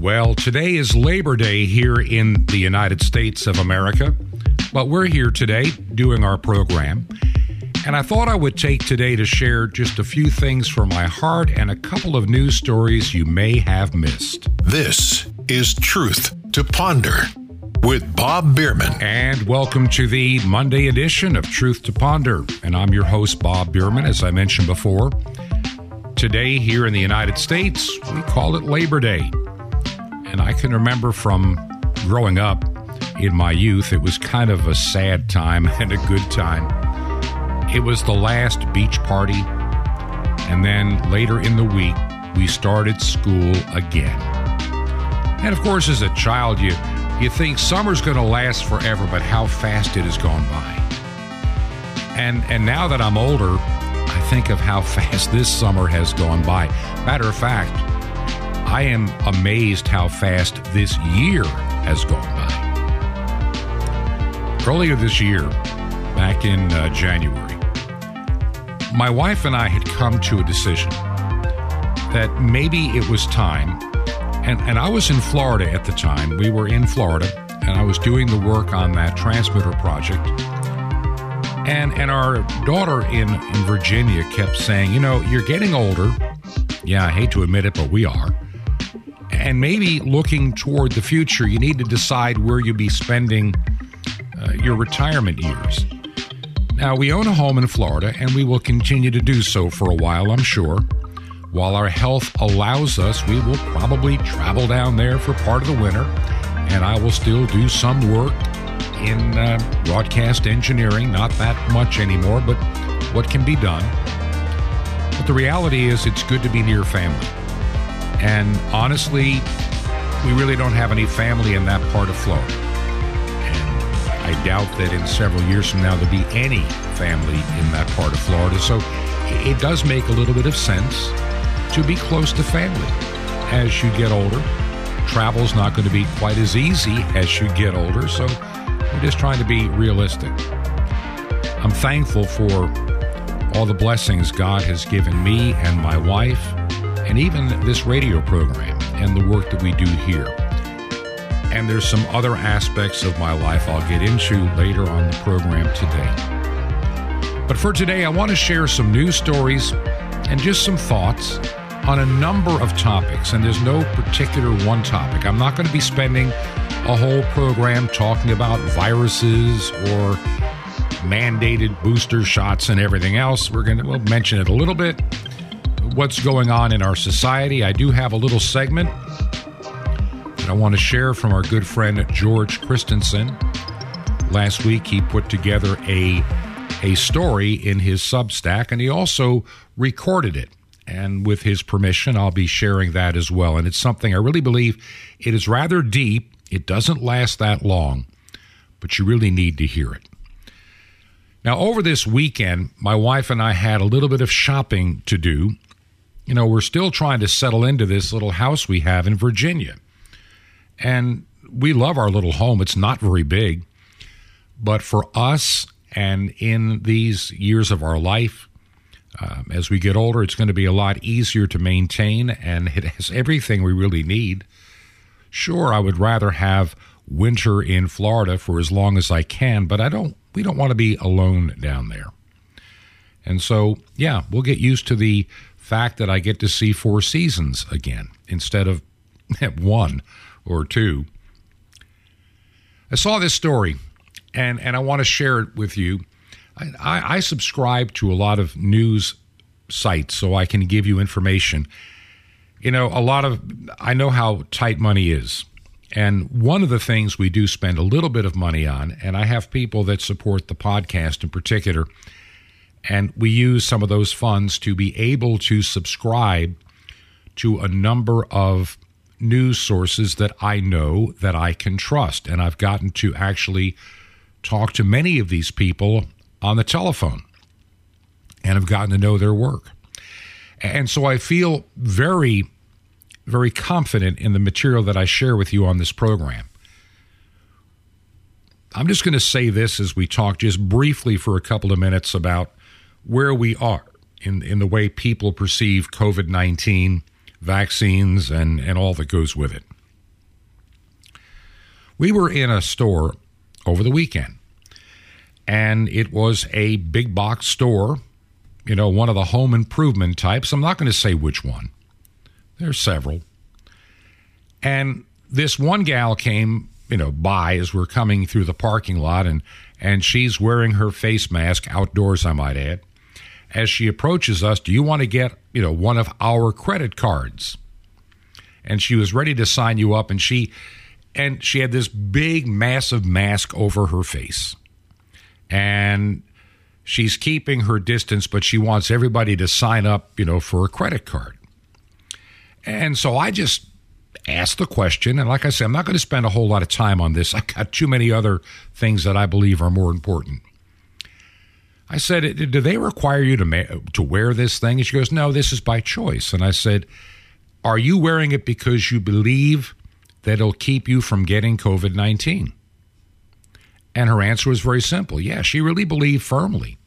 Well, today is Labor Day here in the United States of America, but we're here today doing our program. And I thought I would take today to share just a few things from my heart and a couple of news stories you may have missed. This is Truth to Ponder with Bob Bierman. And welcome to the Monday edition of Truth to Ponder. And I'm your host, Bob Bierman, as I mentioned before. Today, here in the United States, we call it Labor Day. And I can remember from growing up in my youth, it was kind of a sad time and a good time. It was the last beach party, and then later in the week, we started school again. And of course, as a child, you, you think summer's going to last forever, but how fast it has gone by. And, and now that I'm older, I think of how fast this summer has gone by. Matter of fact, I am amazed how fast this year has gone by. Earlier this year, back in uh, January, my wife and I had come to a decision that maybe it was time. And, and I was in Florida at the time. We were in Florida, and I was doing the work on that transmitter project. And, and our daughter in, in Virginia kept saying, You know, you're getting older. Yeah, I hate to admit it, but we are and maybe looking toward the future, you need to decide where you'll be spending uh, your retirement years. Now, we own a home in Florida, and we will continue to do so for a while, I'm sure. While our health allows us, we will probably travel down there for part of the winter, and I will still do some work in uh, broadcast engineering. Not that much anymore, but what can be done. But the reality is, it's good to be near family. And honestly, we really don't have any family in that part of Florida. And I doubt that in several years from now there'll be any family in that part of Florida. So it does make a little bit of sense to be close to family as you get older. Travel's not going to be quite as easy as you get older. So we're just trying to be realistic. I'm thankful for all the blessings God has given me and my wife and even this radio program and the work that we do here. And there's some other aspects of my life I'll get into later on the program today. But for today, I want to share some news stories and just some thoughts on a number of topics. And there's no particular one topic. I'm not going to be spending a whole program talking about viruses or mandated booster shots and everything else. We're going to we'll mention it a little bit what's going on in our society. I do have a little segment that I want to share from our good friend George Christensen. Last week, he put together a a story in his Substack, and he also recorded it. And with his permission, I'll be sharing that as well. And it's something I really believe it is rather deep. It doesn't last that long, but you really need to hear it. Now, over this weekend, my wife and I had a little bit of shopping to do you know, we're still trying to settle into this little house we have in Virginia. And we love our little home. It's not very big. But for us and in these years of our life, um, as we get older, it's going to be a lot easier to maintain, and it has everything we really need. Sure, I would rather have winter in Florida for as long as I can, but I don't. We don't want to be alone down there. And so, yeah, we'll get used to the fact that I get to see four seasons again instead of one or two. I saw this story and, and I want to share it with you. I, I subscribe to a lot of news sites so I can give you information. You know, a lot of, I know how tight money is. And one of the things we do spend a little bit of money on, and I have people that support the podcast in particular, and we use some of those funds to be able to subscribe to a number of news sources that I know that I can trust. And I've gotten to actually talk to many of these people on the telephone and have gotten to know their work. And so I feel very, very confident in the material that I share with you on this program. I'm just going to say this as we talk just briefly for a couple of minutes about where we are in, in the way people perceive COVID 19 vaccines and, and all that goes with it. We were in a store over the weekend, and it was a big box store, you know, one of the home improvement types. I'm not going to say which one, there's several. And this one gal came, you know, by as we're coming through the parking lot, and, and she's wearing her face mask outdoors, I might add. As she approaches us, do you want to get, you know, one of our credit cards? And she was ready to sign you up, and she and she had this big, massive mask over her face. And she's keeping her distance, but she wants everybody to sign up, you know, for a credit card. And so I just asked the question. And like I said, I'm not going to spend a whole lot of time on this. I've got too many other things that I believe are more important. I said, "Do they require you to ma- to wear this thing?" And she goes, "No, this is by choice." And I said, "Are you wearing it because you believe that it'll keep you from getting COVID 19? And her answer was very simple. Yeah, she really believed firmly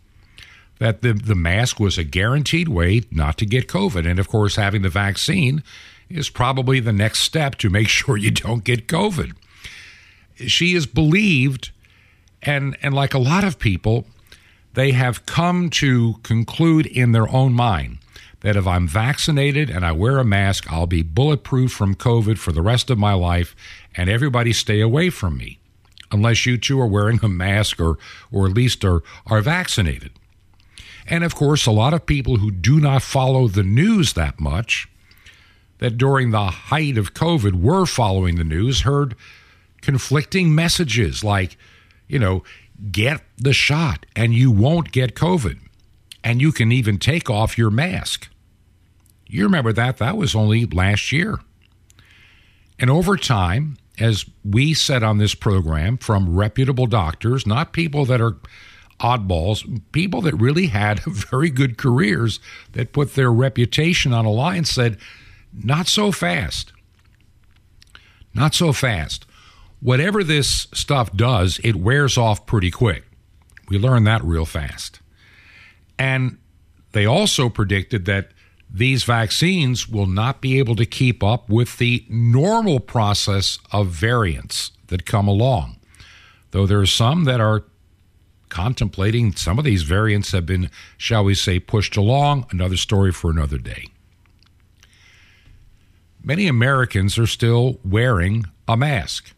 that the, the mask was a guaranteed way not to get COVID. And of course, having the vaccine is probably the next step to make sure you don't get COVID. She is believed, and, and like a lot of people, they have come to conclude in their own mind that if I'm vaccinated and I wear a mask, I'll be bulletproof from COVID for the rest of my life, and everybody stay away from me, unless you two are wearing a mask or, or at least are, are vaccinated. And of course, a lot of people who do not follow the news that much, that during the height of COVID were following the news, heard conflicting messages like, you know, get the shot and you won't get COVID. And you can even take off your mask. You remember that? That was only last year. And over time, as we said on this program, from reputable doctors, not people that are oddballs, people that really had very good careers that put their reputation on a line, said, not so fast. Not so fast. Whatever this stuff does, it wears off pretty quick. We learned that real fast. And they also predicted that these vaccines will not be able to keep up with the normal process of variants that come along. Though there are some that are contemplating, some of these variants have been, shall we say, pushed along. Another story for another day. Many Americans are still wearing a mask.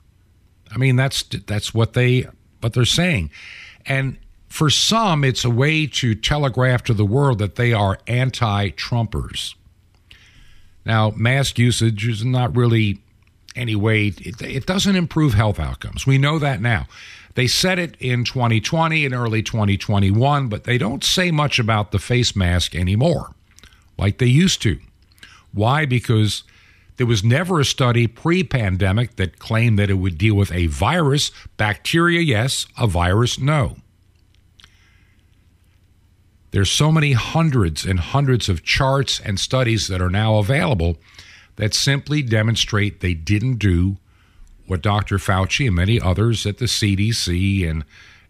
I mean, that's that's what they what they're saying, and for some, it's a way to telegraph to the world that they are anti Trumpers. Now, mask usage is not really any way, it, it, doesn't improve health outcomes. We know that now. They said it in 2020 and early 2021, but they don't say much about the face mask anymore like they used to. Why? Because there was never a study pre pandemic that claimed that it would deal with a virus. Bacteria, yes. A virus, no. There's so many hundreds and hundreds of charts and studies that are now available that simply demonstrate they didn't do what Dr. Fauci and many others at the CDC and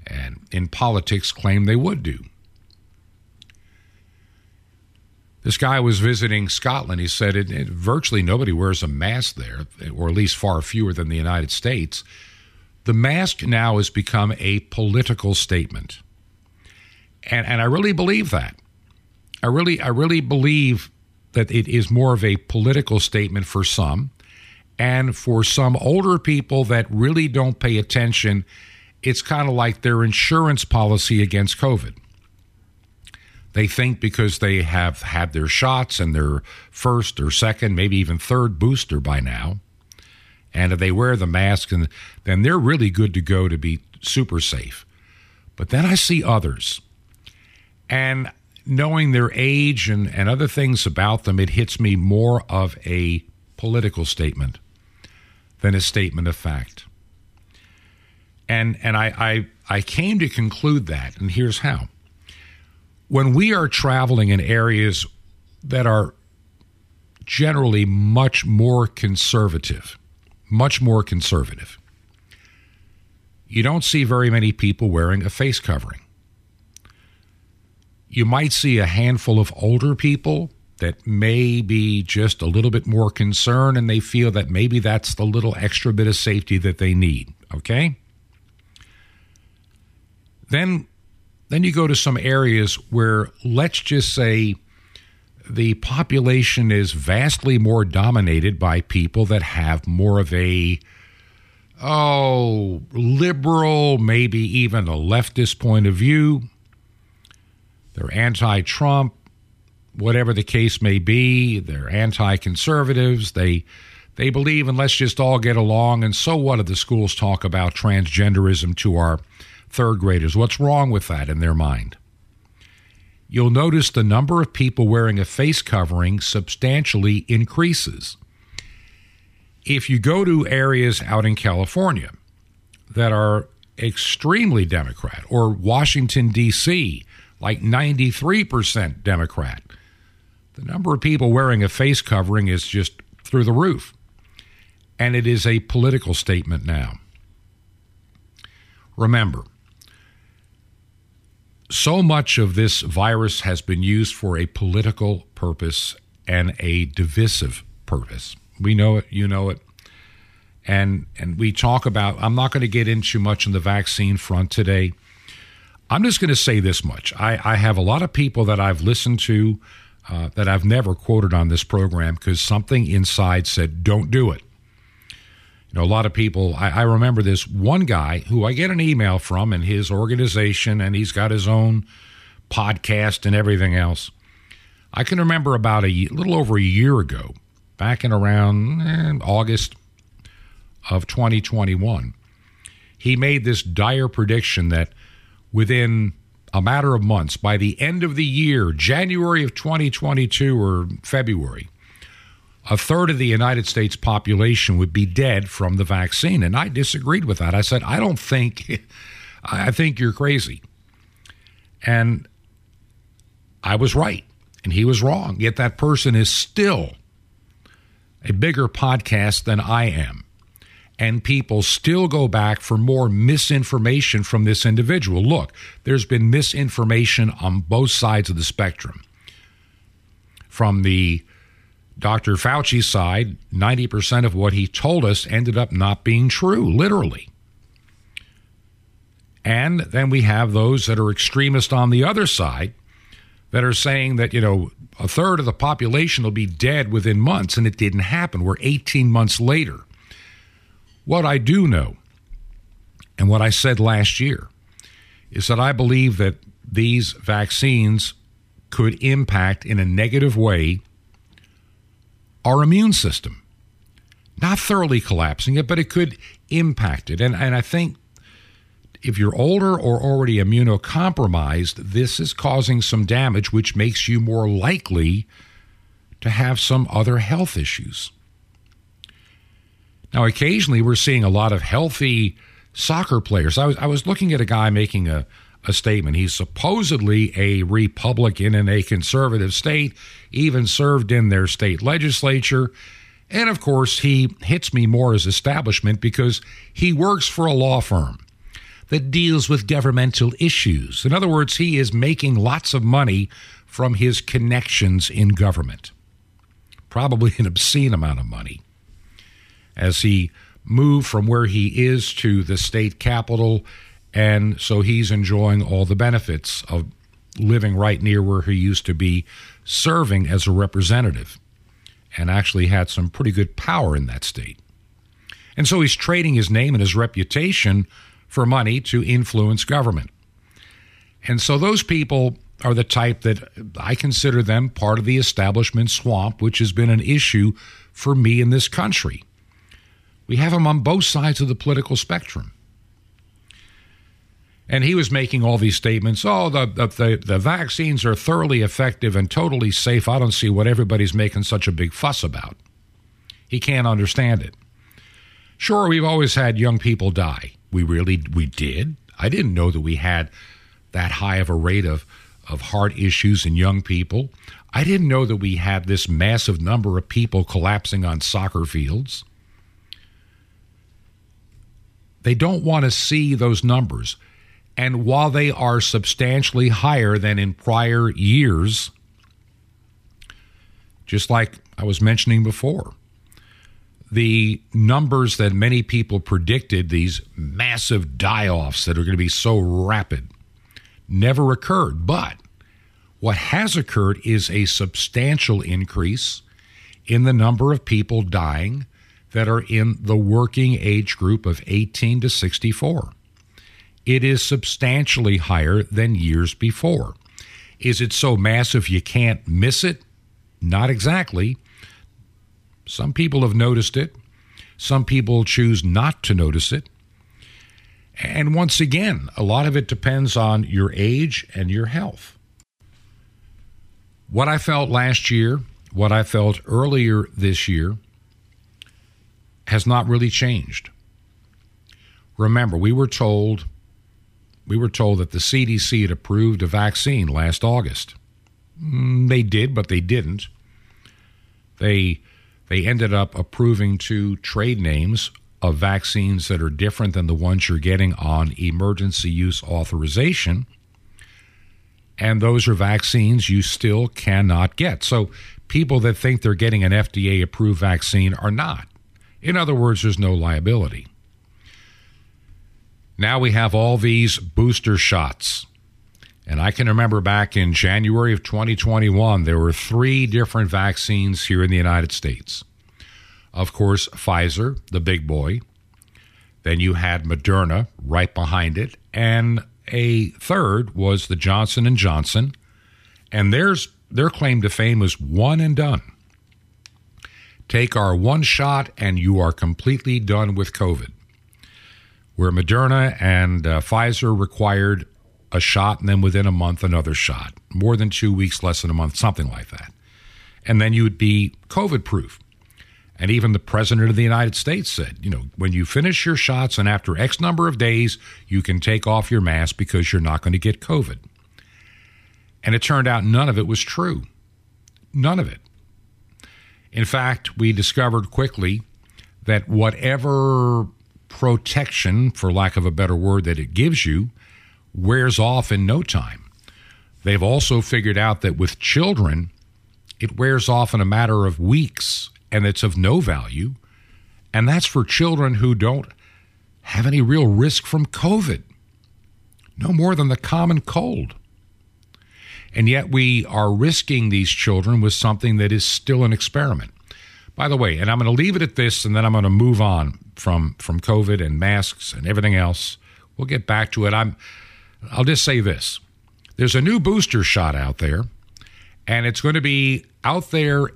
and in politics claim they would do. This guy was visiting Scotland. He said it, it, virtually nobody wears a mask there, or at least far fewer than the United States. The mask now has become a political statement and and I really believe that. I really I really believe that it is more of a political statement for some, and for some older people that really don't pay attention, it's kind of like their insurance policy against COVID. They think because they have had their shots and their first or second, maybe even third booster by now, and if they wear the mask, and then they're really good to go to be super safe. But then I see others and knowing their age and, and other things about them, it hits me more of a political statement than a statement of fact. And and I, I I came to conclude that, and here's how. When we are traveling in areas that are generally much more conservative, much more conservative, you don't see very many people wearing a face covering you might see a handful of older people that may be just a little bit more concerned and they feel that maybe that's the little extra bit of safety that they need. Okay? Then then you go to some areas where let's just say the population is vastly more dominated by people that have more of a oh liberal maybe even a leftist point of view. They're anti-trump whatever the case may be. They're anti-conservatives. They they believe in let's just all get along and so what if the schools talk about transgenderism to our third graders what's wrong with that in their mind you'll notice the number of people wearing a face covering substantially increases. If you go to areas out in California that are extremely Democrat, or Washington, D.C., like 93% Democrat, the number of people wearing a face covering is just through the roof. And it is a political statement now. Remember, so much of this virus has been used for a political purpose and a divisive purpose. We know it, you know it. And and we talk about I'm not going to get into much on the vaccine front today. I'm just going to say this much. I, I have a lot of people that I've listened to uh, that I've never quoted on this program because something inside said, don't do it know, a lot of people, I, I, remember this one guy who I get an email from and his organization, and he's got his own podcast and everything else. I can remember about a little over a year ago, back in around eh, August of 2021, he made this dire prediction that within a matter of months, by the end of the year, January of 2022 or February, a third of the United States population would be dead from the vaccine. And I disagreed with that. I said, I don't think, I think you're crazy. And I was right, and he was wrong. Yet that person is still a bigger podcast than I am. And people still go back for more misinformation from this individual. Look, there's been misinformation on both sides of the spectrum. From the Dr. Fauci's side, 90% of what he told us ended up not being true, literally. And then we have those that are extremist on the other side that are saying that, you know, a third of the population will be dead within months, and it didn't happen. We're 18 months later. What I do know, and what I said last year, is that I believe that these vaccines could impact in a negative way our immune system. Not thoroughly collapsing it, but it could impact it. And, and I think if you're older or already immunocompromised, this is causing some damage, which makes you more likely to have some other health issues. Now, occasionally we're seeing a lot of healthy soccer players. I was, I was looking at a guy making a, a statement. He's supposedly a Republican in a conservative state, even served in their state legislature. And of course, he hits me more as establishment because he works for a law firm that deals with governmental issues. In other words, he is making lots of money from his connections in government, probably an obscene amount of money. As he moved from where he is to the state capitol and so he's enjoying all the benefits of living right near where he used to be serving as a representative and actually had some pretty good power in that state. And so he's trading his name and his reputation for money to influence government. And so those people are the type that I consider them part of the establishment swamp, which has been an issue for me in this country. We have them on both sides of the political spectrum. And he was making all these statements. Oh, the, the, the, vaccines are thoroughly effective and totally safe. I don't see what everybody's making such a big fuss about. He can't understand it. Sure, we've always had young people die. We really we did. I didn't know that we had that high of a rate of, of heart issues in young people. I didn't know that we had this massive number of people collapsing on soccer fields. They don't want to see those numbers. And while they are substantially higher than in prior years, just like I was mentioning before. The numbers that many people predicted, these massive die offs that are going to be so rapid, never occurred. But what has occurred is a substantial increase in the number of people dying that are in the working age group of 18 to 64. It is substantially higher than years before. Is it so massive you can't miss it? Not exactly. Some people have noticed it. Some people choose not to notice it. And once again, a lot of it depends on your age and your health. What I felt last year, what I felt earlier this year, has not really changed. Remember, we were told we were told that the CDC had approved a vaccine last August. Mm, they did, but they didn't. They they ended up approving two trade names of vaccines that are different than the ones you're getting on emergency use authorization. And those are vaccines you still cannot get. So people that think they're getting an FDA approved vaccine are not. In other words, there's no liability. Now we have all these booster shots. And I can remember back in January of 2021, there were three different vaccines here in the United States. Of course, Pfizer, the big boy. Then you had Moderna right behind it, and a third was the Johnson and Johnson, and theirs their claim to fame was one and done. Take our one shot, and you are completely done with COVID. Where Moderna and uh, Pfizer required a shot, and then within a month, another shot. More than two weeks, less than a month, something like that. And then you would be COVID proof. And even the President of the United States said, you know, when you finish your shots and after X number of days, you can take off your mask because you're not going to get COVID. And it turned out none of it was true. None of it. In fact, we discovered quickly that whatever protection, for lack of a better word, that it gives you wears off in no time. They've also figured out that with children, it wears off in a matter of weeks and it's of no value. And that's for children who don't have any real risk from COVID, no more than the common cold. And yet we are risking these children with something that is still an experiment. By the way, and I'm going to leave it at this and then I'm going to move on from from COVID and masks and everything else. We'll get back to it. I'm I'll just say this. There's a new booster shot out there and it's going to be out there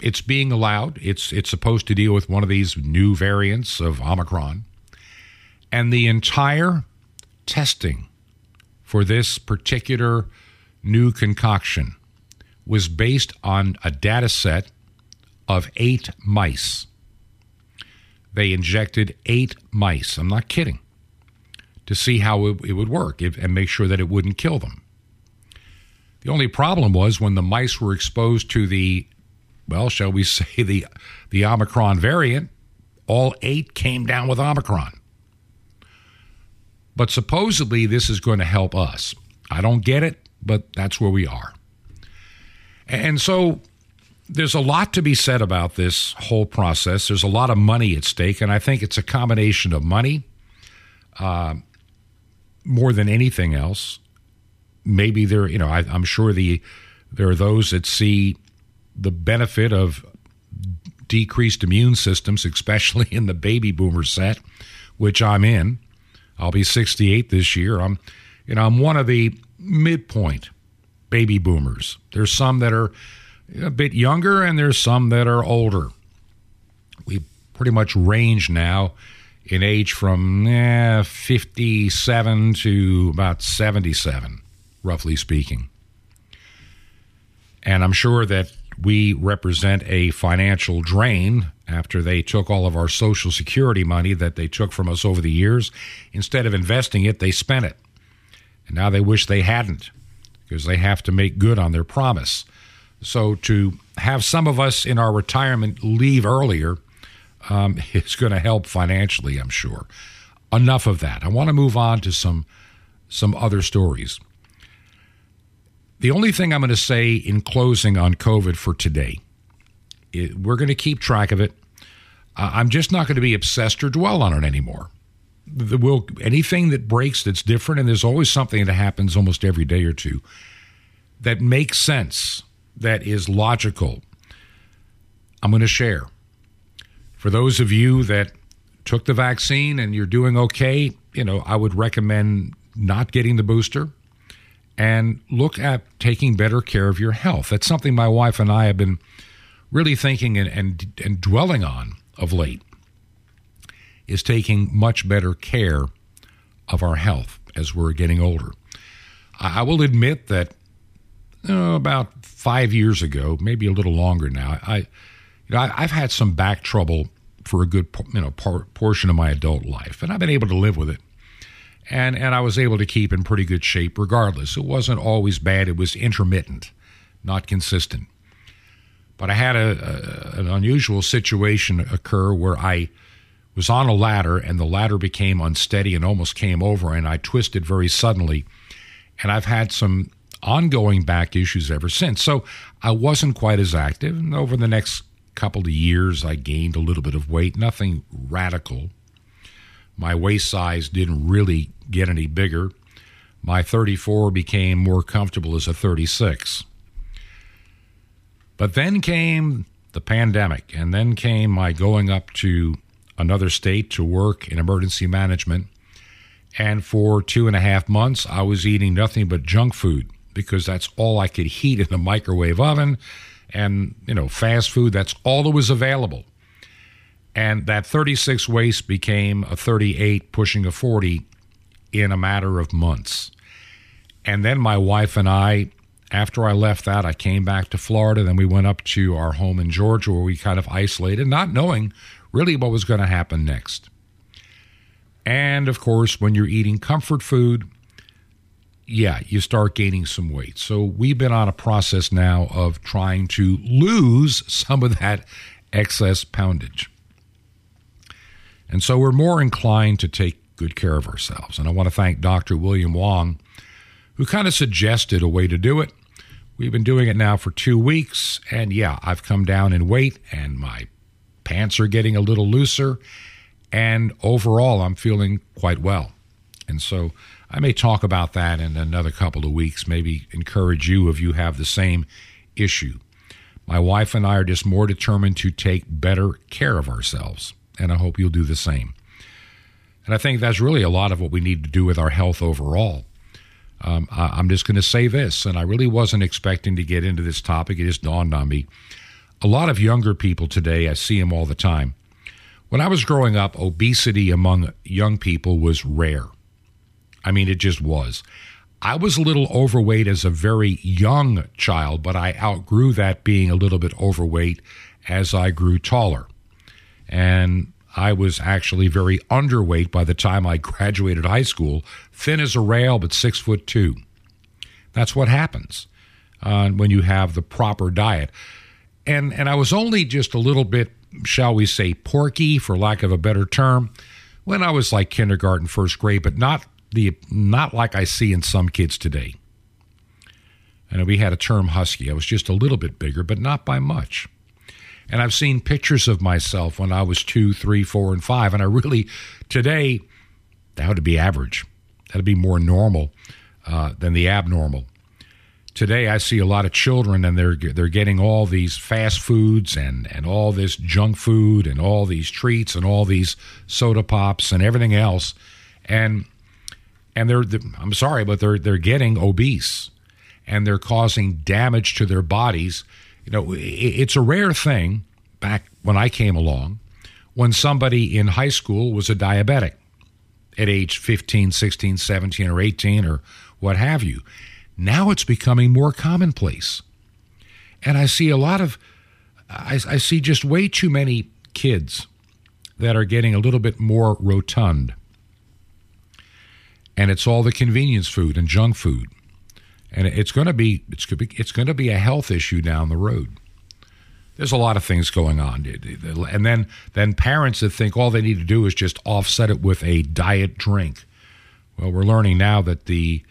it's being allowed. It's it's supposed to deal with one of these new variants of Omicron. And the entire testing for this particular new concoction was based on a data set of eight mice. They injected eight mice. I'm not kidding. To see how it, it would work and make sure that it wouldn't kill them. The only problem was when the mice were exposed to the well, shall we say the the Omicron variant, all eight came down with Omicron. But supposedly this is going to help us. I don't get it, but that's where we are. And so there's a lot to be said about this whole process. There's a lot of money at stake, and I think it's a combination of money uh, more than anything else. Maybe there, you know, I, I'm sure the there are those that see the benefit of decreased immune systems, especially in the baby boomer set, which I'm in. I'll be 68 this year. I'm, you know, I'm one of the midpoint baby boomers. There's some that are a bit younger, and there's some that are older. We pretty much range now in age from eh, 57 to about 77, roughly speaking. And I'm sure that we represent a financial drain after they took all of our Social Security money that they took from us over the years. Instead of investing it, they spent it. And now they wish they hadn't because they have to make good on their promise. So to have some of us in our retirement leave earlier um, is going to help financially, I'm sure. Enough of that. I want to move on to some some other stories. The only thing I'm going to say in closing on COVID for today It, we're going to keep track of it. Uh, I'm just not going to be obsessed or dwell on it anymore. The, will anything that breaks that's different, and there's always something that happens almost every day or two that makes sense, that is logical. I'm going to share. For those of you that took the vaccine and you're doing okay, you know, I would recommend not getting the booster and look at taking better care of your health. That's something my wife and I have been really thinking and, and, and dwelling on of late is taking much better care of our health as we're getting older. I will admit that know, about five years ago, maybe a little longer now, I, you know, I, have had some back trouble for a good you know por- portion of my adult life, and I've been able to live with it. And and I was able to keep in pretty good shape regardless. It wasn't always bad; it was intermittent, not consistent. But I had a, a an unusual situation occur where I was on a ladder, and the ladder became unsteady and almost came over, and I twisted very suddenly. And I've had some ongoing back issues ever since. So I wasn't quite as active. And over the next couple of years, I gained a little bit of weight, nothing radical. My waist size didn't really get any bigger. My 34 became more comfortable as a 36. But then came the pandemic, and then came my going up to another state to work in emergency management. And for two and a half months, I was eating nothing but junk food because that's all I could heat in the microwave oven. And you know fast food that's all that was available. And that 36 waist became a 38 pushing a 40 in a matter of months. And then my wife and I after I left that I came back to Florida. Then we went up to our home in Georgia where we kind of isolated not knowing really what was going to happen next. And of course when you're eating comfort food yeah, you start gaining some weight. So we've been on a process now of trying to lose some of that excess poundage. And so we're more inclined to take good care of ourselves. And I want to thank Dr. William Wong, who kind of suggested a way to do it. We've been doing it now for two weeks. And yeah, I've come down in weight and my pants are getting a little looser. And overall, I'm feeling quite well. And so I may talk about that in another couple of weeks, maybe encourage you if you have the same issue. My wife and I are just more determined to take better care of ourselves, and I hope you'll do the same. And I think that's really a lot of what we need to do with our health overall. Um, I, am just going to say this, and I really wasn't expecting to get into this topic. It just dawned on me. A lot of younger people today, I see them all the time. When I was growing up, obesity among young people was rare. I mean, it just was. I was a little overweight as a very young child, but I outgrew that being a little bit overweight as I grew taller. And I was actually very underweight by the time I graduated high school, thin as a rail, but six foot two. That's what happens uh, when you have the proper diet. And, and I was only just a little bit, shall we say, porky, for lack of a better term, when I was like kindergarten, first grade, but not the not like I see in some kids today. And we had a term husky. I was just a little bit bigger, but not by much. And I've seen pictures of myself when I was two, three, four, and five. And I really, today, that would be average. That'd be more normal uh, than the abnormal. Today, I see a lot of children, and they're they're getting all these fast foods and and all this junk food and all these treats and all these soda pops and everything else, and and they're I'm sorry, but they're they're getting obese, and they're causing damage to their bodies. You know, it's a rare thing. Back when I came along, when somebody in high school was a diabetic at age 15, 16, 17, or 18, or what have you. Now it's becoming more commonplace. And I see a lot of, I, I, see just way too many kids that are getting a little bit more rotund and it's all the convenience food and junk food, and it's going to be it's going to be it's going to be a health issue down the road. There's a lot of things going on, and then then parents that think all they need to do is just offset it with a diet drink. Well, we're learning now that the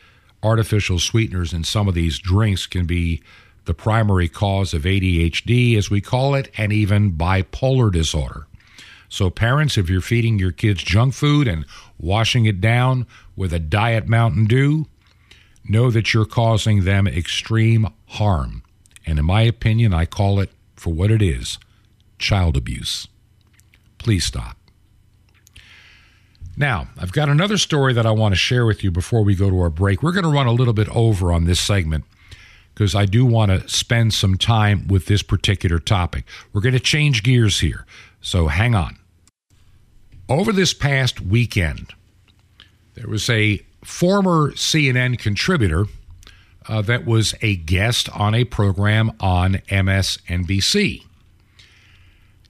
artificial sweeteners in some of these drinks can be the primary cause of ADHD, as we call it, and even bipolar disorder. So, parents, if you're feeding your kids junk food and washing it down with a Diet Mountain Dew, know that you're causing them extreme harm. And in my opinion, I call it for what it is child abuse. Please stop. Now, I've got another story that I want to share with you before we go to our break. We're going to run a little bit over on this segment because I do want to spend some time with this particular topic. We're going to change gears here, so hang on. Over this past weekend, there was a former CNN contributor uh, that was a guest on a program on MSNBC.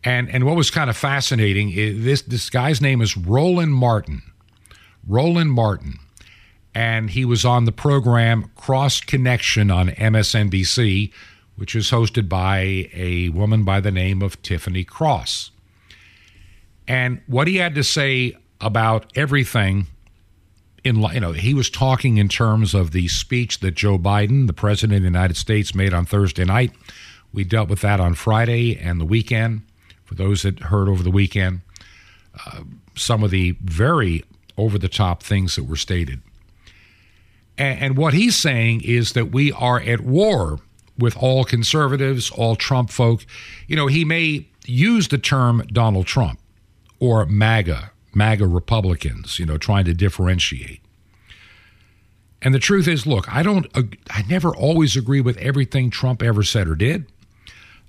And and what was kind of fascinating is this this guy's name is Roland Martin. Roland Martin. And he was on the program Cross Connection on MSNBC, which is hosted by a woman by the name of Tiffany Cross. And what he had to say about everything in you know he was talking in terms of the speech that Joe Biden, the president of the United States, made on Thursday night. We dealt with that on Friday and the weekend for those that heard over the weekend, uh, some of the very over the top things that were stated. And, and what he's saying is that we are at war with all conservatives, all Trump folk. You know, he may use the term Donald Trump or MAGA, MAGA Republicans, you know, trying to differentiate. And the truth is, look, I don't, I never always agree with everything Trump ever said or did.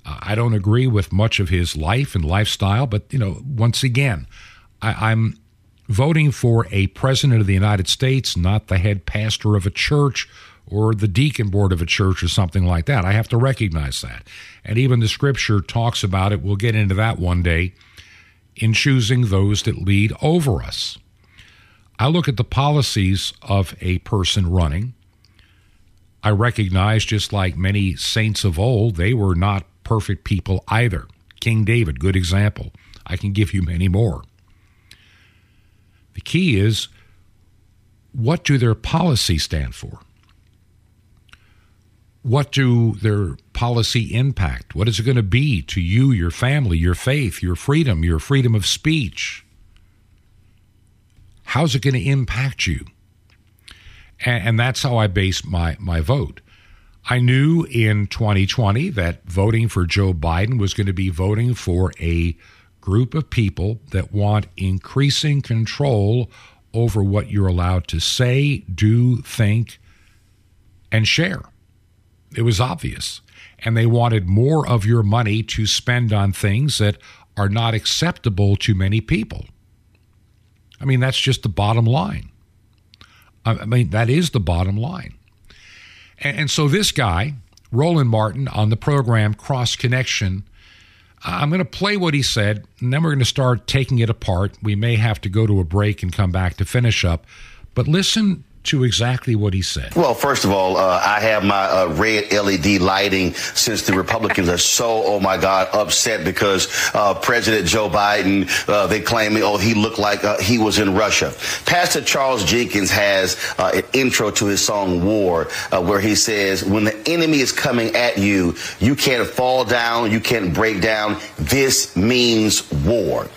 Uh, I don't agree with much of his life and lifestyle, but you know, once again, I, I'm voting for a president of the United States, not the head pastor of a church or the deacon board of a church or something like that. I have to recognize that. And even the scripture talks about it. We'll get into that one day in choosing those that lead over us. I look at the policies of a person running. I recognize, just like many saints of old, they were not perfect people either. King David, good example. I can give you many more. The key is what do their policies stand for? What do their policy impact? What is it going to be to you, your family, your faith, your freedom, your freedom of speech? How's it going to impact you? And, and that's how I base my, my vote. I knew in 2020 that voting for Joe Biden was going to be voting for a group of people that want increasing control over what you're allowed to say, do, think, and share. It was obvious. And they wanted more of your money to spend on things that are not acceptable to many people. I mean, that's just the bottom line. I mean, that is the bottom line. And, and so this guy, Roland Martin, on the program Cross Connection, I'm going to play what he said, and then we're going to start taking it apart. We may have to go to a break and come back to finish up. But listen to exactly what he said. Well, first of all, uh, I have my uh, red LED lighting since the Republicans are so, oh my God, upset because uh, President Joe Biden, uh, they claim, oh, he looked like uh, he was in Russia. Pastor Charles Jenkins has uh, an intro to his song War where he says, when the enemy is coming at you, you can't fall down, you can't break down. This means war.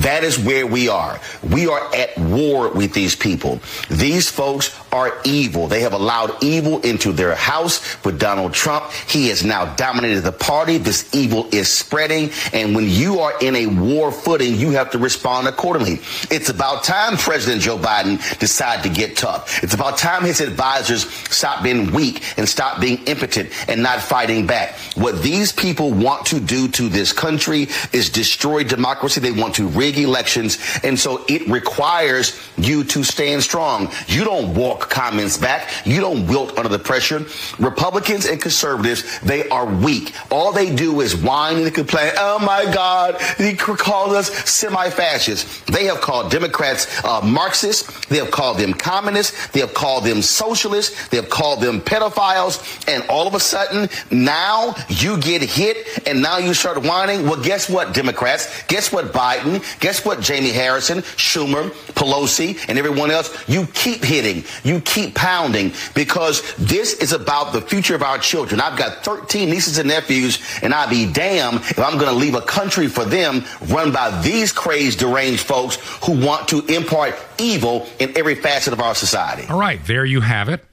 That is where we are. We are at war with these people. These folks are evil. They have allowed evil into their house with Donald Trump. He has now dominated the party. This evil is spreading. And when you are in a war footing, you have to respond accordingly. It's about time President Joe Biden decided to get tough. It's about time his advisors stop being weak and stop being impotent and not fighting back. What these people want to do to this country is destroy democracy. They want to rig elections. And so it requires you to stand strong. You don't walk comments back. You don't wilt under the pressure. Republicans and conservatives, they are weak. All they do is whine and complain. Oh my God, he called us semi-fascists. They have called Democrats uh, Marxists. They have called them communists. They have called them socialists. They have called them pedophiles. And all of a sudden, now you get hit and now you start whining. Well, guess what, Democrats? Guess what, Biden? Guess what, Jamie Harrison, Schumer, Pelosi, and everyone else? You keep hitting, you keep pounding because this is about the future of our children. I've got 13 nieces and nephews, and I'd be damned if I'm going to leave a country for them run by these crazed, deranged folks who want to impart evil in every facet of our society. All right, there you have it.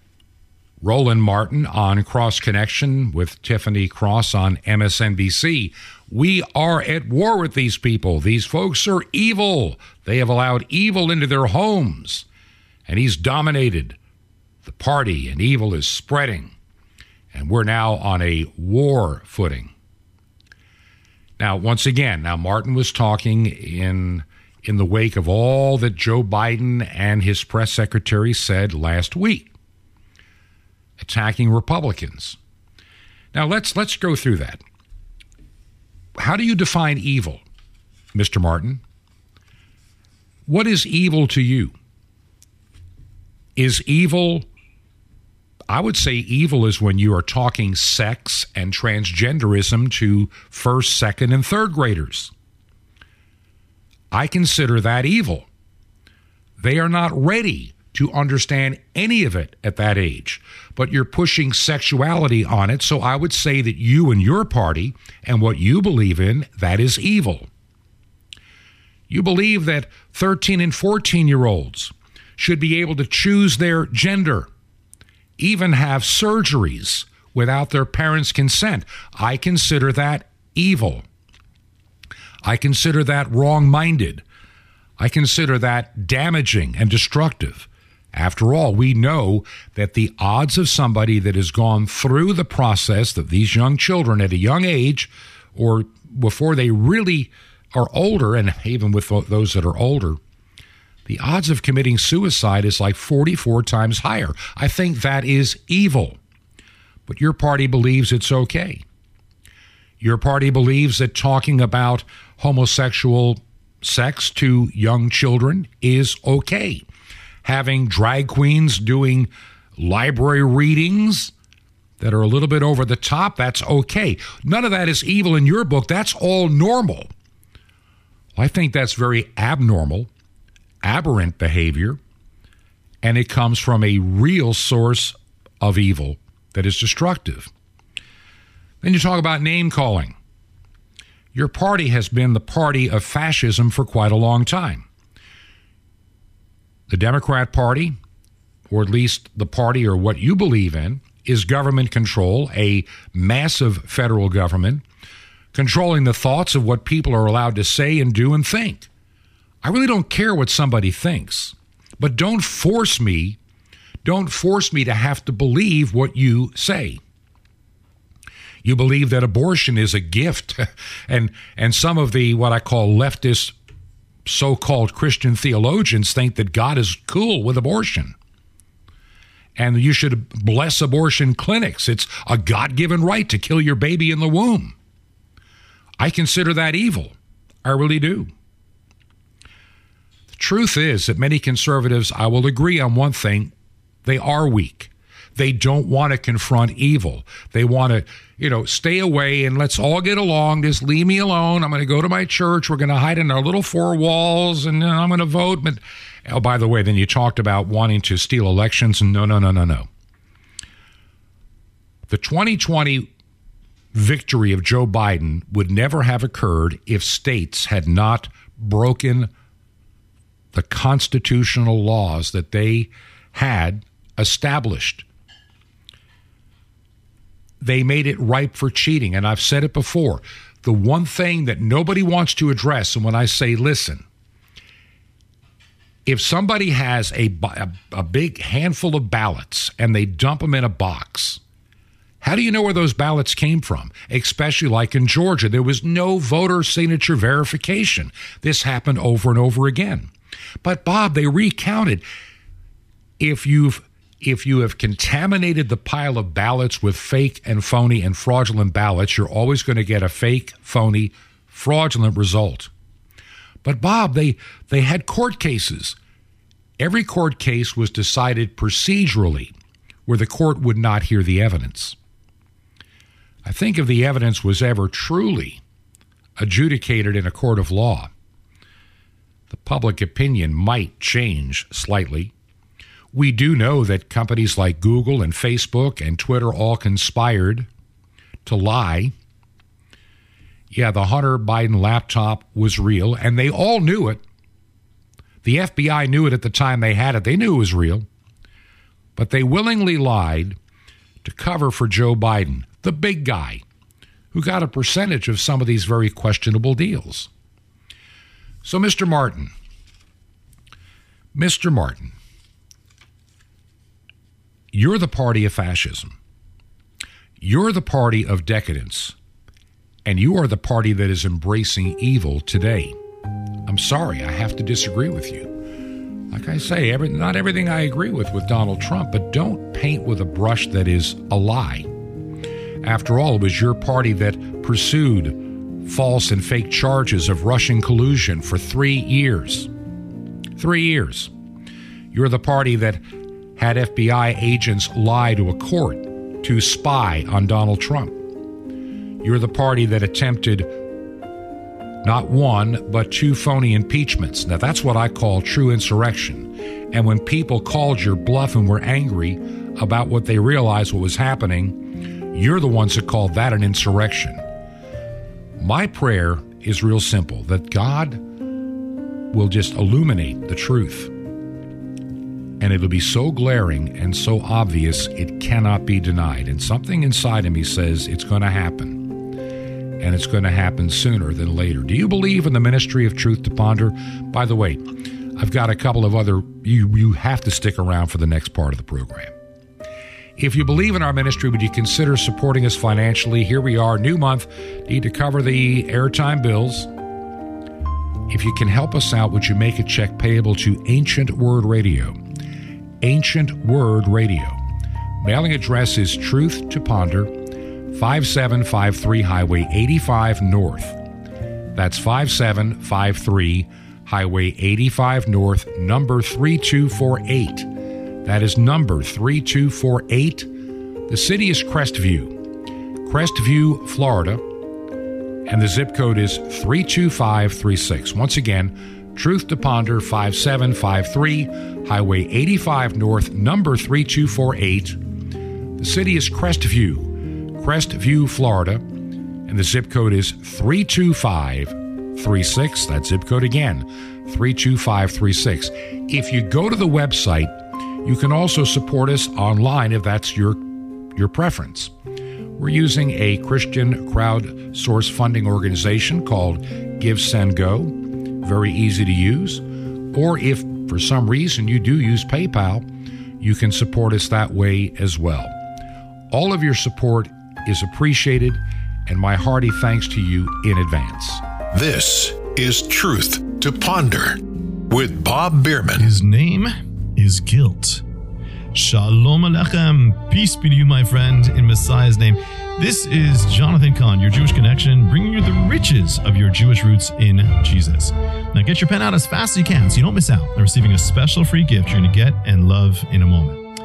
Roland Martin on Cross Connection with Tiffany Cross on MSNBC. We are at war with these people. These folks are evil. They have allowed evil into their homes, and he's dominated the party, and evil is spreading. And we're now on a war footing. Now, once again, now Martin was talking in in the wake of all that Joe Biden and his press secretary said last week, attacking Republicans. Now let's let's go through that. How do you define evil, Mr. Martin? What is evil to you? Is evil I would say evil is when you are talking sex and transgenderism to first, second, and third graders. I consider that evil. They are not ready to understand any of it at that age, but you're pushing sexuality on it. So I would say that you and your party and what you believe in, that is evil. You believe that 13 and 14 year olds should be able to choose their gender, even have surgeries without their parents' consent. I consider that evil. I consider that wrong minded. I consider that damaging and destructive. After all, we know that the odds of somebody that has gone through the process that these young children at a young age or before they really are older, and even with those that are older, the odds of committing suicide is like 44 times higher. I think that is evil. But your party believes it's okay. Your party believes that talking about homosexual sex to young children is okay. Having drag queens doing library readings that are a little bit over the top, that's okay. None of that is evil in your book. That's all normal. I think that's very abnormal, aberrant behavior, and it comes from a real source of evil that is destructive. Then you talk about name calling. Your party has been the party of fascism for quite a long time. The Democrat Party, or at least the party or what you believe in, is government control, a massive federal government controlling the thoughts of what people are allowed to say and do and think. I really don't care what somebody thinks, but don't force me, don't force me to have to believe what you say. You believe that abortion is a gift. and and some of the what I call leftist so-called Christian theologians think that God is cool with abortion. And you should bless abortion clinics. It's a God-given right to kill your baby in the womb. I consider that evil. I really do. The truth is that many conservatives, I will agree on one thing, they are weak. They don't want to confront evil. They want to you know, stay away and let's all get along. Just leave me alone. I'm going to go to my church. We're going to hide in our little four walls and uh, I'm going to vote. But, oh, by the way, then you talked about wanting to steal elections. No, no, no, no, no. The 2020 victory of Joe Biden would never have occurred if states had not broken the constitutional laws that they had established they made it ripe for cheating. And I've said it before. The one thing that nobody wants to address, and when I say listen, if somebody has a, a, a, big handful of ballots and they dump them in a box, how do you know where those ballots came from? Especially like in Georgia, there was no voter signature verification. This happened over and over again. But Bob, they recounted. If you've if you have contaminated the pile of ballots with fake and phony and fraudulent ballots, you're always going to get a fake, phony, fraudulent result. But Bob, they they had court cases. Every court case was decided procedurally, where the court would not hear the evidence. I think if the evidence was ever truly adjudicated in a court of law, the public opinion might change slightly. We do know that companies like Google and Facebook and Twitter all conspired to lie. Yeah, the Hunter Biden laptop was real, and they all knew it. The FBI knew it at the time they had it. They knew it was real. But they willingly lied to cover for Joe Biden, the big guy, who got a percentage of some of these very questionable deals. So, Mr. Martin, Mr. Martin, you're the party of fascism. You're the party of decadence. And you are the party that is embracing evil today. I'm sorry, I have to disagree with you. Like I say, every, not everything I agree with with Donald Trump, but don't paint with a brush that is a lie. After all, it was your party that pursued false and fake charges of Russian collusion for three years. Three years. You're the party that had FBI agents lie to a court to spy on Donald Trump. You're the party that attempted not one, but two phony impeachments. Now, that's what I call true insurrection. And when people called your bluff and were angry about what they realized what was happening, you're the ones that called that an insurrection. My prayer is real simple that God will just illuminate the truth. And it'll be so glaring and so obvious it cannot be denied. And something inside of me says it's going to happen and it's going to happen sooner than later. Do you believe in the ministry of truth to ponder? By the way, I've got a couple of other, you, you have to stick around for the next part of the program. If you believe in our ministry, would you consider supporting us financially? Here we are, new month, need to cover the airtime bills. If you can help us out, would you make a check payable to Ancient Word Radio? Ancient Word Radio. Mailing address is Truth to Ponder, 5753 Highway 85 North. That's 5753 Highway 85 North, number 3248. That is number 3248. The city is Crestview, Crestview, Florida, and the zip code is 32536. Once again, Truth to Ponder 5753 Highway 85 North, number 3248. The city is Crestview, Crestview, Florida, and the zip code is 32536. That zip code again, 32536. If you go to the website, you can also support us online if that's your your preference. We're using a Christian crowdsource funding organization called Give Send Go, very easy to use. Or if for some reason you do use PayPal, you can support us that way as well. All of your support is appreciated, and my hearty thanks to you in advance. This is Truth to Ponder with Bob Bierman. His name is guilt. Shalom Alechem. Peace be to you, my friend, in Messiah's name. This is Jonathan Cahn, your Jewish connection, bringing you the riches of your Jewish roots in Jesus. Now get your pen out as fast as you can so you don't miss out on receiving a special free gift you're going to get and love in a moment.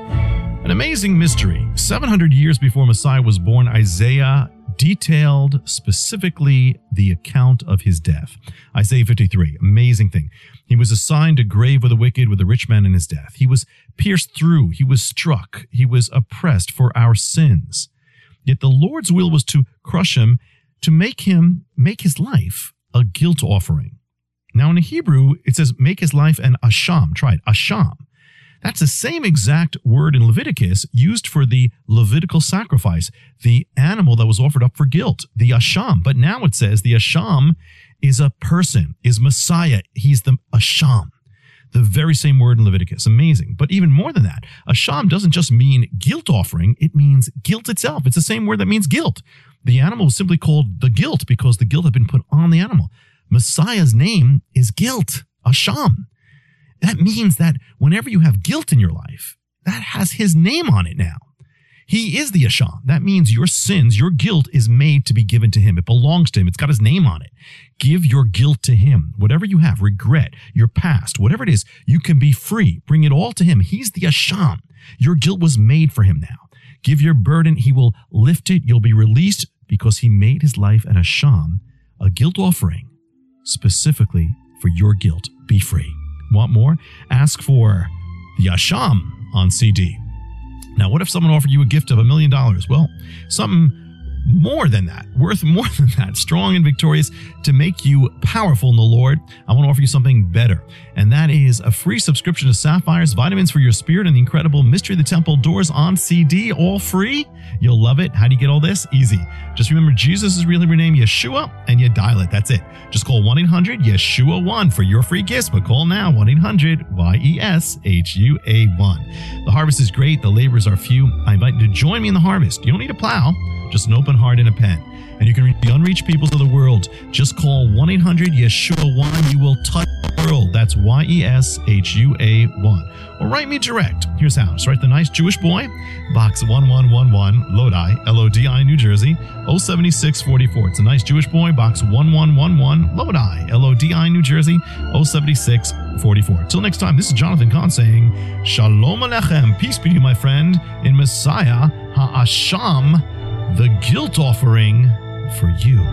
An amazing mystery. 700 years before Messiah was born, Isaiah detailed specifically the account of his death. Isaiah 53, amazing thing. He was assigned a grave with the wicked, with a rich man in his death. He was pierced through, he was struck, he was oppressed for our sins. Yet the Lord's will was to crush him, to make him make his life a guilt offering. Now in the Hebrew, it says make his life an asham. Try it, asham. That's the same exact word in Leviticus used for the Levitical sacrifice, the animal that was offered up for guilt, the Asham. But now it says the Asham is a person, is Messiah. He's the Asham. The very same word in Leviticus. Amazing. But even more than that, Asham doesn't just mean guilt offering, it means guilt itself. It's the same word that means guilt. The animal was simply called the guilt because the guilt had been put on the animal. Messiah's name is guilt, Asham. That means that whenever you have guilt in your life, that has his name on it now. He is the Asham. That means your sins, your guilt is made to be given to him. It belongs to him. It's got his name on it. Give your guilt to him. Whatever you have, regret, your past, whatever it is, you can be free. Bring it all to him. He's the Asham. Your guilt was made for him now. Give your burden. He will lift it. You'll be released because he made his life an Asham, a guilt offering, specifically for your guilt. Be free. Want more? Ask for the Asham on CD. Now, what if someone offered you a gift of a million dollars? Well, something more than that, worth more than that, strong and victorious to make you powerful in the Lord. I want to offer you something better, and that is a free subscription to Sapphire's Vitamins for Your Spirit and the incredible Mystery of the Temple Doors on CD, all free. You'll love it. How do you get all this? Easy. Just remember Jesus' real Hebrew name, Yeshua, and you dial it. That's it. Just call 1 800 Yeshua 1 for your free gifts, but call now 1 800 Y E S H U A 1. The harvest is great, the labors are few. I invite you to join me in the harvest. You don't need a plow just an open heart and a pen. And you can reach the unreached peoples of the world. Just call 1 800 Yeshua 1. You will touch the world. That's Y E S H U A 1. Or write me direct. Here's how. Just write the nice Jewish boy, box 1111, Lodi, L O D I, New Jersey, 07644. It's a nice Jewish boy, box 1111, Lodi, L O D I, New Jersey, 07644. Till next time, this is Jonathan Cahn saying, Shalom Alechem. Peace be to you, my friend, in Messiah Ha'asham the guilt offering for you.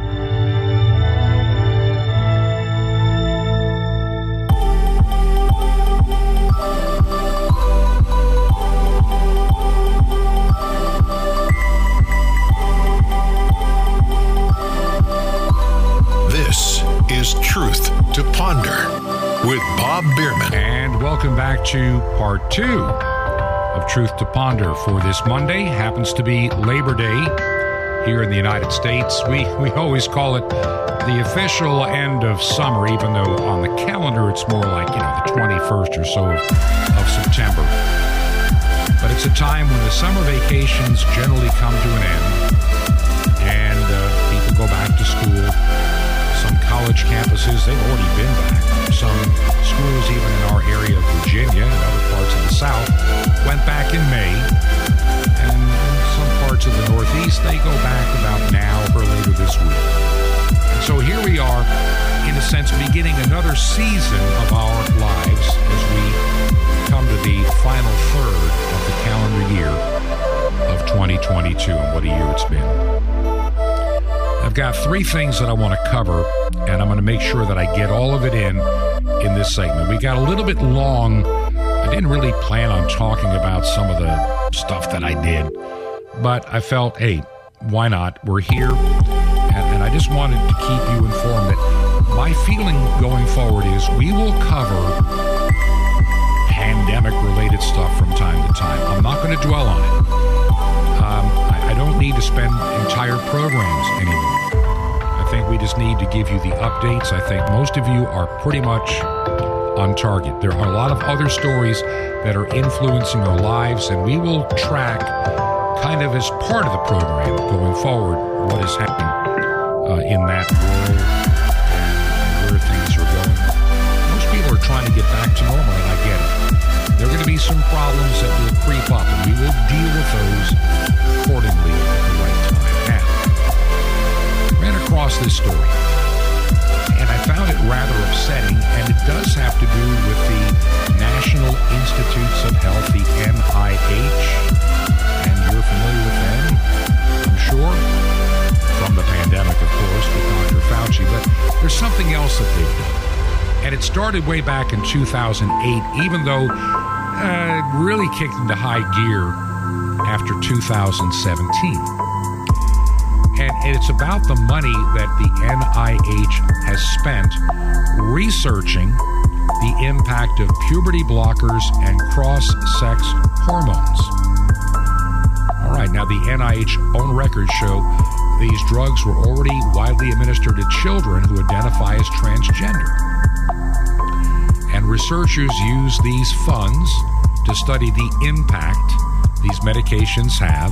This is Truth to Ponder with Bob Bierman. And welcome back to part two of Truth to Ponder for this Monday. Happens to be Labor Day here in the United States. We, we always call it the official end of summer, even though on the calendar it's more like, you know, the 21st or so of, of September. But it's a time when the summer vacations generally come to an end and uh, people go back to school. Some college campuses, they've already been back. Some schools, even in our area of Virginia and other South, went back in May. And in some parts of the Northeast, they go back about now or later this week. And so here we are, in a sense, beginning another season of our lives as we come to the final third of the calendar year of 2022. And what a year it's been. I've got three things that I want to cover, and I'm going to make sure that I get all of it in in this segment. We got a little bit long. I didn't really plan on talking about some of the stuff that I did, but I felt, hey, why not? We're here, and, and I just wanted to keep you informed that my feeling going forward is we will cover pandemic related stuff from time to time. I'm not going to dwell on it. Um, I, I don't need to spend entire programs anymore. I think we just need to give you the updates. I think most of you are pretty much on target. There are a lot of other stories that are influencing our lives, and we will track kind of as part of the program going forward what is happening uh, in that world and where things are going. Most people are trying to get back to normal, and I get it. There are going to be some problems that will creep up, and we will deal with those accordingly at the right time. Now, ran across this story, found it rather upsetting, and it does have to do with the National Institutes of Health, the NIH, and you're familiar with them, I'm sure, from the pandemic, of course, with Dr. Fauci, but there's something else that they've done. And it started way back in 2008, even though uh, really kicked into high gear after 2017. And it's about the money that the NIH has spent researching the impact of puberty blockers and cross sex hormones. All right, now the NIH own records show these drugs were already widely administered to children who identify as transgender. And researchers use these funds to study the impact these medications have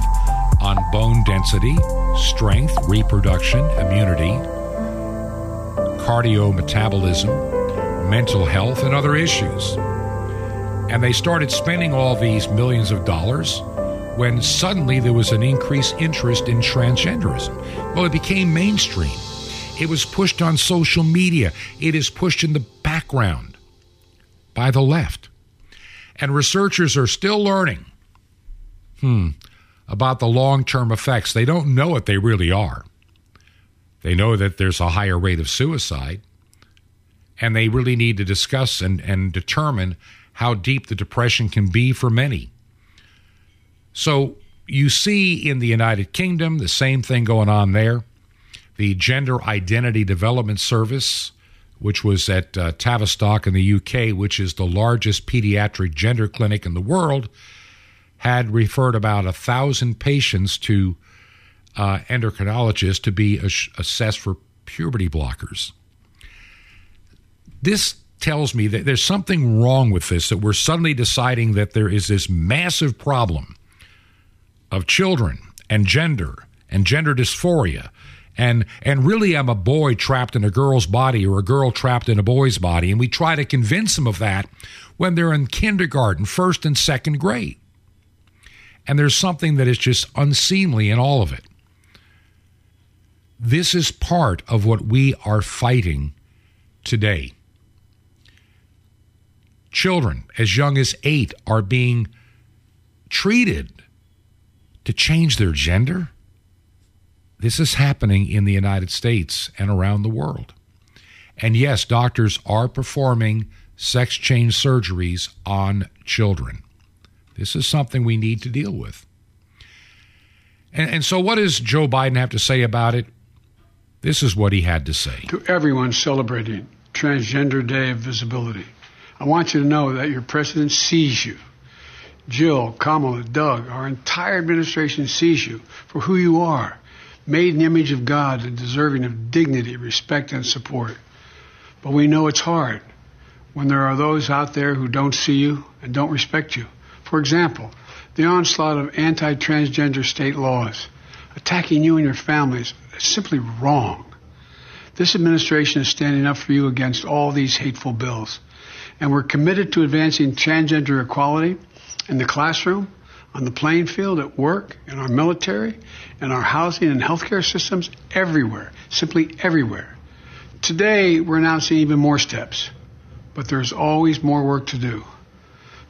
on bone density, strength, reproduction, immunity, cardiometabolism, mental health, and other issues. And they started spending all these millions of dollars when suddenly there was an increased interest in transgenderism. Well, it became mainstream. It was pushed on social media. It is pushed in the background by the left. And researchers are still learning hmm, about the long term effects. They don't know what they really are. They know that there's a higher rate of suicide And they really need to discuss and, and determine how deep the depression can be for many. So you see in the United Kingdom the same thing going on there. The Gender Identity Development Service, which was at uh, Tavistock in the UK, which is the largest pediatric gender clinic in the world, had referred about a thousand patients to uh, endocrinologists to be assessed for puberty blockers. This tells me that there's something wrong with this, that we're suddenly deciding that there is this massive problem of children and gender and gender dysphoria. And, and really, I'm a boy trapped in a girl's body or a girl trapped in a boy's body. And we try to convince them of that when they're in kindergarten, first and second grade. And there's something that is just unseemly in all of it. This is part of what we are fighting today. Children as young as eight are being treated to change their gender. This is happening in the United States and around the world. And yes, doctors are performing sex change surgeries on children. This is something we need to deal with. And, and, so, what does Joe Biden have to say about it? This is what he had to say. To everyone celebrating Transgender Day of Visibility, I want you to know that your president sees you. Jill, Kamala, Doug, our entire administration sees you for who you are, made in the image of God and deserving of dignity, respect, and support. But we know it's hard when there are those out there who don't see you and don't respect you. For example, the onslaught of anti transgender state laws attacking you and your families is simply wrong. This administration is standing up for you against all these hateful bills. And we're committed to advancing transgender equality in the classroom, on the playing field, at work, in our military, in our housing and healthcare systems, everywhere, simply everywhere. Today, we're announcing even more steps, but there's always more work to do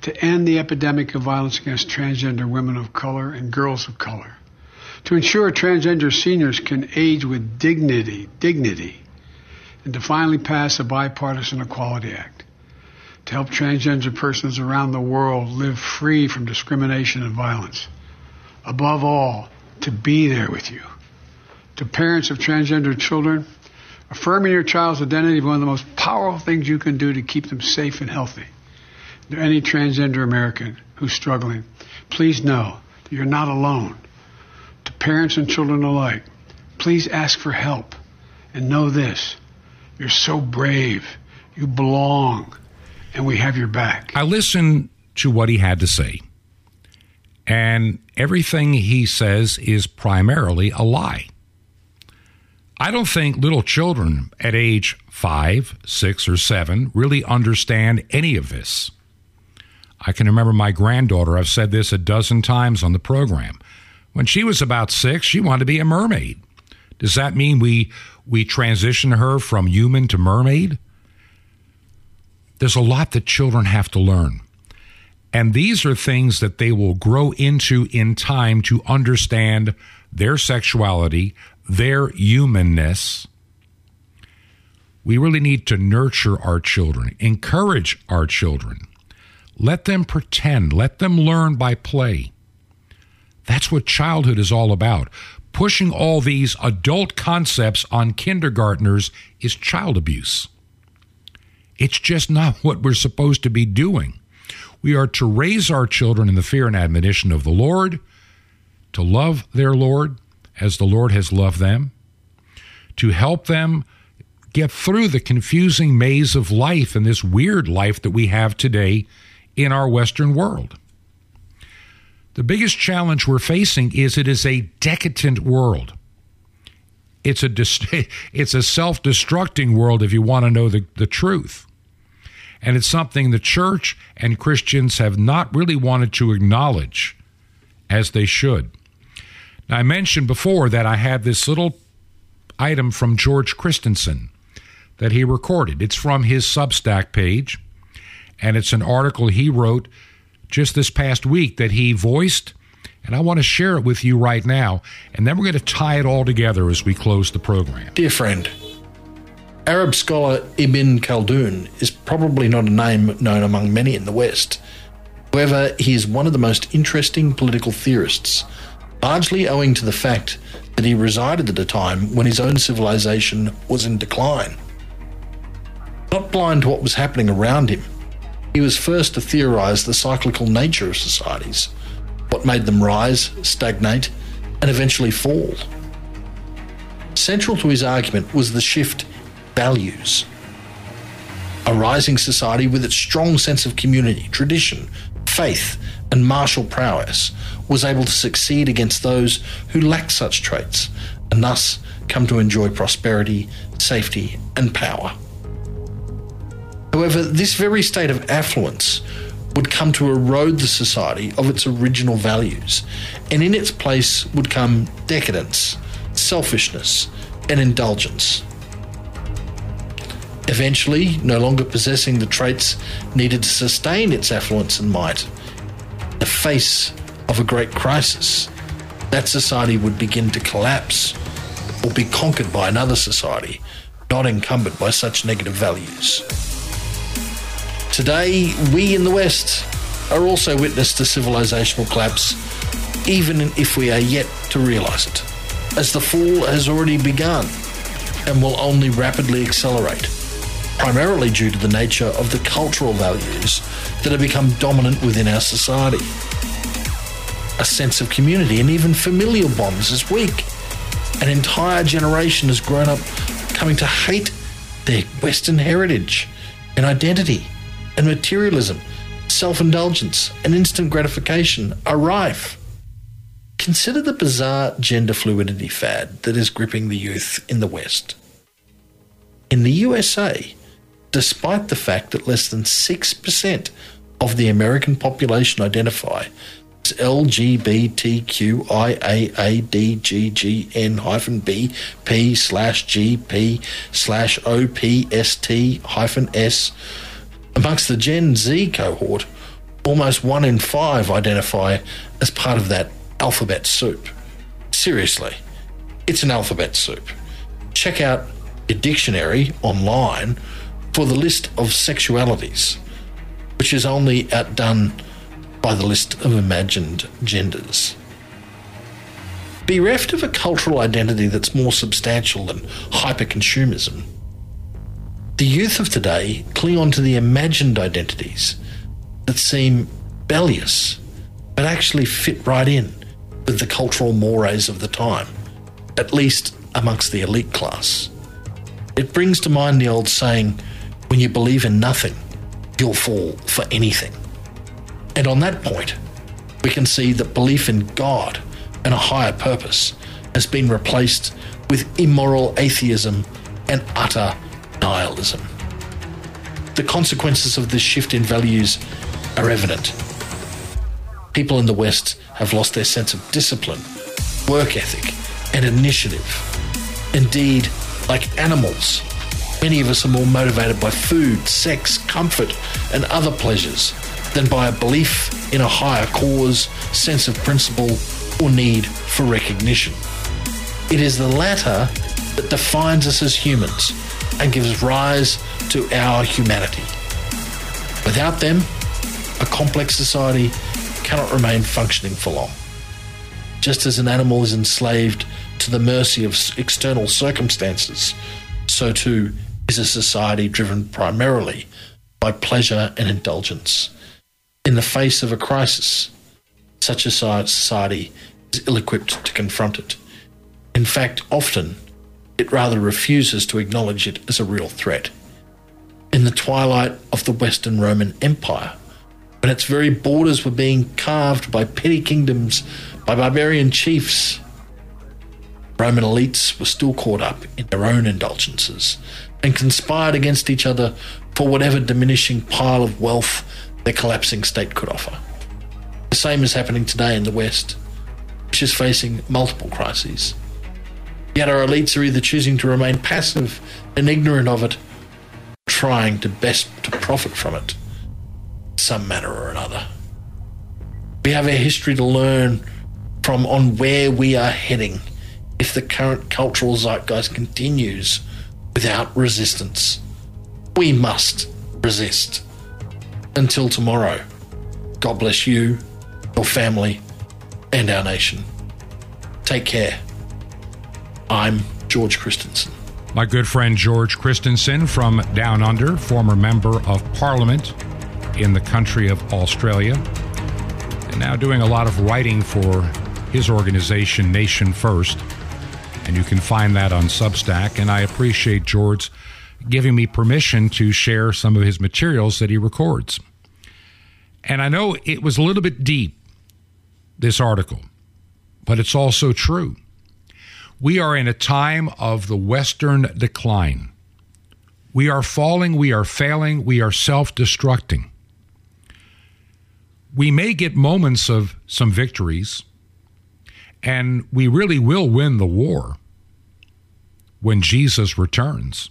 to end the epidemic of violence against transgender women of color and girls of color, to ensure transgender seniors can age with dignity, dignity, and to finally pass a bipartisan Equality Act to help transgender persons around the world live free from discrimination and violence. Above all, to be there with you. To parents of transgender children, affirming your child's identity is one of the most powerful things you can do to keep them safe and healthy. To any transgender American who's struggling, please know that you're not alone. To parents and children alike, please ask for help and know this. You're so brave. You belong and we have your back. I listened to what he had to say, and everything he says is primarily a lie. I don't think little children at age five, six, or seven really understand any of this. I can remember my granddaughter, I've said this a dozen times on the program. When she was about six, she wanted to be a mermaid. Does that mean we we transition her from human to mermaid? There's a lot that children have to learn. And these are things that they will grow into in time to understand their sexuality, their humanness. We really need to nurture our children, encourage our children. Let them pretend, let them learn by play. That's what childhood is all about. Pushing all these adult concepts on kindergartners is child abuse. It's just not what we're supposed to be doing. We are to raise our children in the fear and admonition of the Lord, to love their Lord as the Lord has loved them, to help them get through the confusing maze of life and this weird life that we have today in our Western world. The biggest challenge we're facing is it is a decadent world. It's a it's a self-destructing world if you want to know the, the truth. And it's something the church and Christians have not really wanted to acknowledge as they should. Now, I mentioned before that I had this little item from George Christensen that he recorded. It's from his Substack page, and it's an article he wrote just this past week that he voiced, and I want to share it with you right now, and then we're going to tie it all together as we close the program. Dear friend, Arab scholar Ibn Khaldun is probably not a name known among many in the West. However, he is one of the most interesting political theorists, largely owing to the fact that he resided at a time when his own civilization was in decline. Not blind to what was happening around him, he was first to theorize the cyclical nature of societies, what made them rise, stagnate, and eventually fall. Central to his argument was the shift values. A rising society with its strong sense of community, tradition, faith, and martial prowess was able to succeed against those who lacked such traits and thus come to enjoy prosperity, safety, and power. However, this very state of affluence would come to erode the society of its original values, and in its place would come decadence, selfishness, and indulgence. Eventually, no longer possessing the traits needed to sustain its affluence and might, the face of a great crisis, that society would begin to collapse or be conquered by another society not encumbered by such negative values. Today, we in the West are also witness to civilizational collapse, even if we are yet to realize it, as the fall has already begun and will only rapidly accelerate primarily due to the nature of the cultural values that have become dominant within our society. A sense of community and even familial bonds is weak. An entire generation has grown up coming to hate their Western heritage and identity, and materialism, self indulgence, and instant gratification are rife. Consider the bizarre gender fluidity fad that is gripping the youth in the West. In the USA, despite the fact that less than 6% of the American population identify as LGBTQIAADGGN hyphen B P slash GP slash OPST hyphen S. Amongst the Gen Z cohort, almost one in five identify as part of that alphabet soup. Seriously, it's an alphabet soup. Check out a dictionary online for the list of sexualities, which is only outdone by the list of imagined genders. Bereft of a cultural identity that's more substantial than hyperconsumism, the youth of today cling on to the imagined identities that seem bellious, but actually fit right in with the cultural mores of the time, at least amongst the elite class. It brings to mind the old saying, when you believe in nothing, you'll fall for anything. And on that point, we can see that belief in God and a higher purpose has been replaced with immoral atheism and utter nihilism. The consequences of this shift in values are evident. People in the West have lost their sense of discipline, work ethic, and initiative. Indeed, like animals, Many of us are more motivated by food, sex, comfort, and other pleasures than by a belief in a higher cause, sense of principle, or need for recognition. It is the latter that defines us as humans and gives rise to our humanity. Without them, a complex society cannot remain functioning for long. Just as an animal is enslaved to the mercy of external circumstances, so too is a society driven primarily by pleasure and indulgence. In the face of a crisis, such a society is ill equipped to confront it. In fact, often it rather refuses to acknowledge it as a real threat. In the twilight of the Western Roman Empire, when its very borders were being carved by petty kingdoms, by barbarian chiefs, Roman elites were still caught up in their own indulgences and conspired against each other for whatever diminishing pile of wealth their collapsing state could offer. The same is happening today in the West, which is facing multiple crises. Yet our elites are either choosing to remain passive and ignorant of it, trying to best to profit from it, some manner or another. We have a history to learn from on where we are heading if the current cultural zeitgeist continues without resistance. We must resist. Until tomorrow, God bless you, your family, and our nation. Take care. I'm George Christensen. My good friend George Christensen from Down Under, former member of parliament in the country of Australia, and now doing a lot of writing for his organization, Nation First. And you can find that on Substack. And I appreciate George giving me permission to share some of his materials that he records. And I know it was a little bit deep, this article, but it's also true. We are in a time of the Western decline. We are falling, we are failing, we are self destructing. We may get moments of some victories, and we really will win the war when Jesus returns.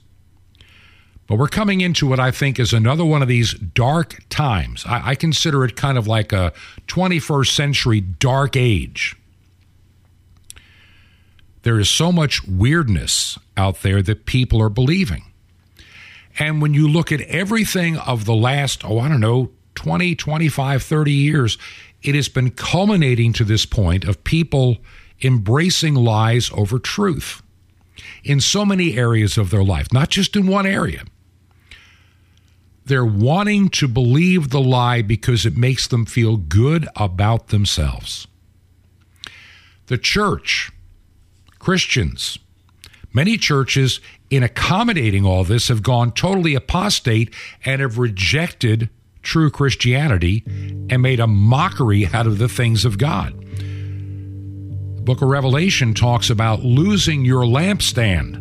But we're coming into what I think is another one of these dark times. I, I, consider it kind of like a 21st century dark age. There is so much weirdness out there that people are believing. And when you look at everything of the last, oh, I don't know, 20, 25, 30 years, it has been culminating to this point of people embracing lies over truth in so many areas of their life, not just in one area. They're wanting to believe the lie because it makes them feel good about themselves. The church, Christians, many churches, in accommodating all this, have gone totally apostate and have rejected true Christianity and made a mockery out of the things of God. The book of Revelation talks about losing your lampstand.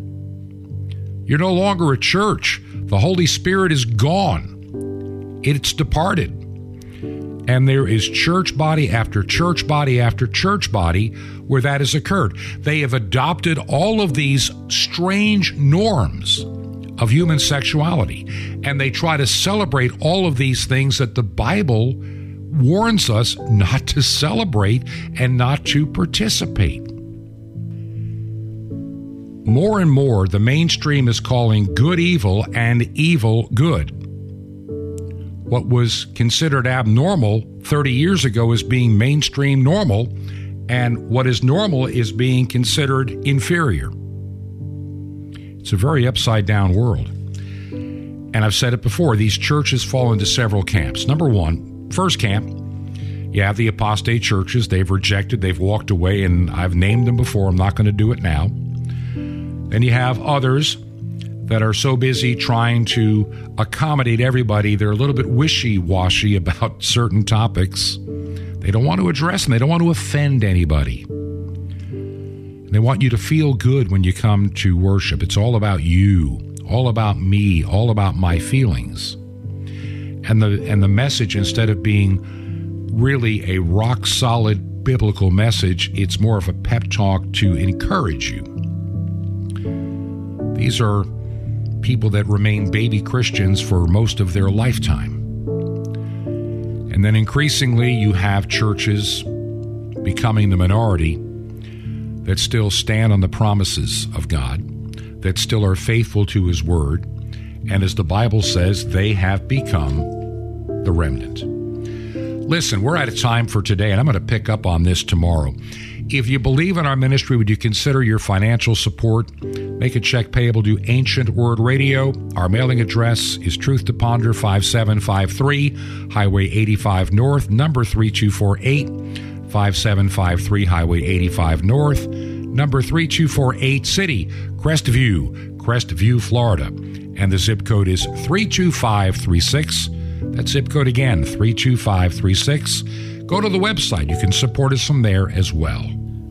You're no longer a church. The Holy Spirit is gone, it's departed. And there is church body after church body after church body where that has occurred. They have adopted all of these strange norms of human sexuality. And they try to celebrate all of these things that the Bible warns us not to celebrate and not to participate. More and more, the mainstream is calling good evil and evil good. What was considered abnormal 30 years ago is being mainstream normal, and what is normal is being considered inferior. It's a very upside down world. And I've said it before these churches fall into several camps. Number one, first camp, you have the apostate churches. They've rejected, they've walked away, and I've named them before. I'm not going to do it now. Then you have others that are so busy trying to accommodate everybody, they're a little bit wishy washy about certain topics. They don't want to address them, they don't want to offend anybody. They want you to feel good when you come to worship. It's all about you, all about me, all about my feelings. And the and the message instead of being really a rock solid biblical message, it's more of a pep talk to encourage you. These are people that remain baby Christians for most of their lifetime. And then increasingly you have churches becoming the minority that still stand on the promises of God, that still are faithful to His Word, and as the Bible says, they have become the remnant. Listen, we're out of time for today, and I'm going to pick up on this tomorrow. If you believe in our ministry, would you consider your financial support? Make a check payable to Ancient Word Radio. Our mailing address is Truth to Ponder 5753, Highway 85 North, number 3248. 5753 Highway 85 North, number 3248 City, Crestview, Crestview, Florida. And the zip code is 32536. That zip code again, 32536. Go to the website. You can support us from there as well.